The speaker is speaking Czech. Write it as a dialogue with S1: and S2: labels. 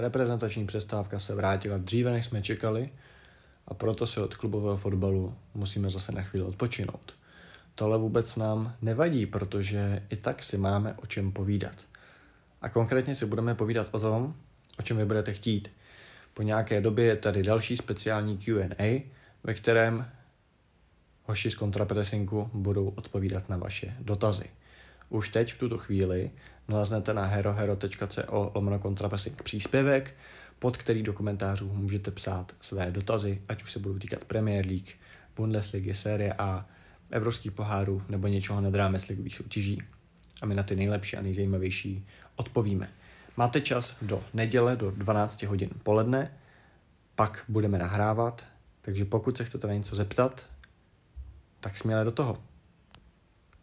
S1: Reprezentační přestávka se vrátila dříve, než jsme čekali a proto se od klubového fotbalu musíme zase na chvíli odpočinout. Tohle vůbec nám nevadí, protože i tak si máme o čem povídat. A konkrétně si budeme povídat o tom, o čem vy budete chtít. Po nějaké době je tady další speciální Q&A, ve kterém hoši z kontrapressingu budou odpovídat na vaše dotazy. Už teď v tuto chvíli naleznete na herohero.co lomeno kontrapressing příspěvek, pod který do komentářů můžete psát své dotazy, ať už se budou týkat Premier League, Bundesligy, Serie A, evropských pohárů nebo něčeho nad rámec ligových soutěží. A my na ty nejlepší a nejzajímavější odpovíme. Máte čas do neděle do 12 hodin poledne, pak budeme nahrávat, takže pokud se chcete na něco zeptat, tak směle do toho.